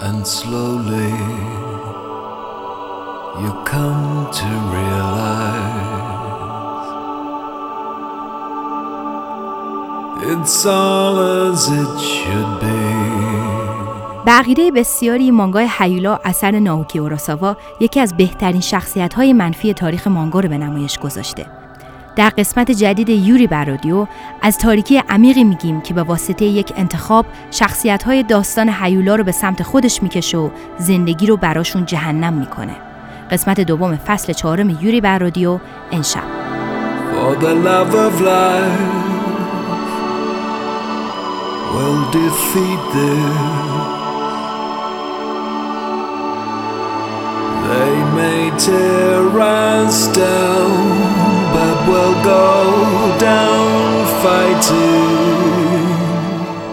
and slowly you come to realize it's all as it should be. به عقیده بسیاری مانگای هیولا اثر ناوکی اوراساوا یکی از بهترین شخصیت های منفی تاریخ مانگا رو به نمایش گذاشته. در قسمت جدید یوری برادیو از تاریکی عمیقی میگیم که به واسطه یک انتخاب شخصیت های داستان هیولا رو به سمت خودش می‌کشه و زندگی رو براشون جهنم می‌کنه. قسمت دوم فصل چهارم یوری برادیو انشب. They may tear go down fighting.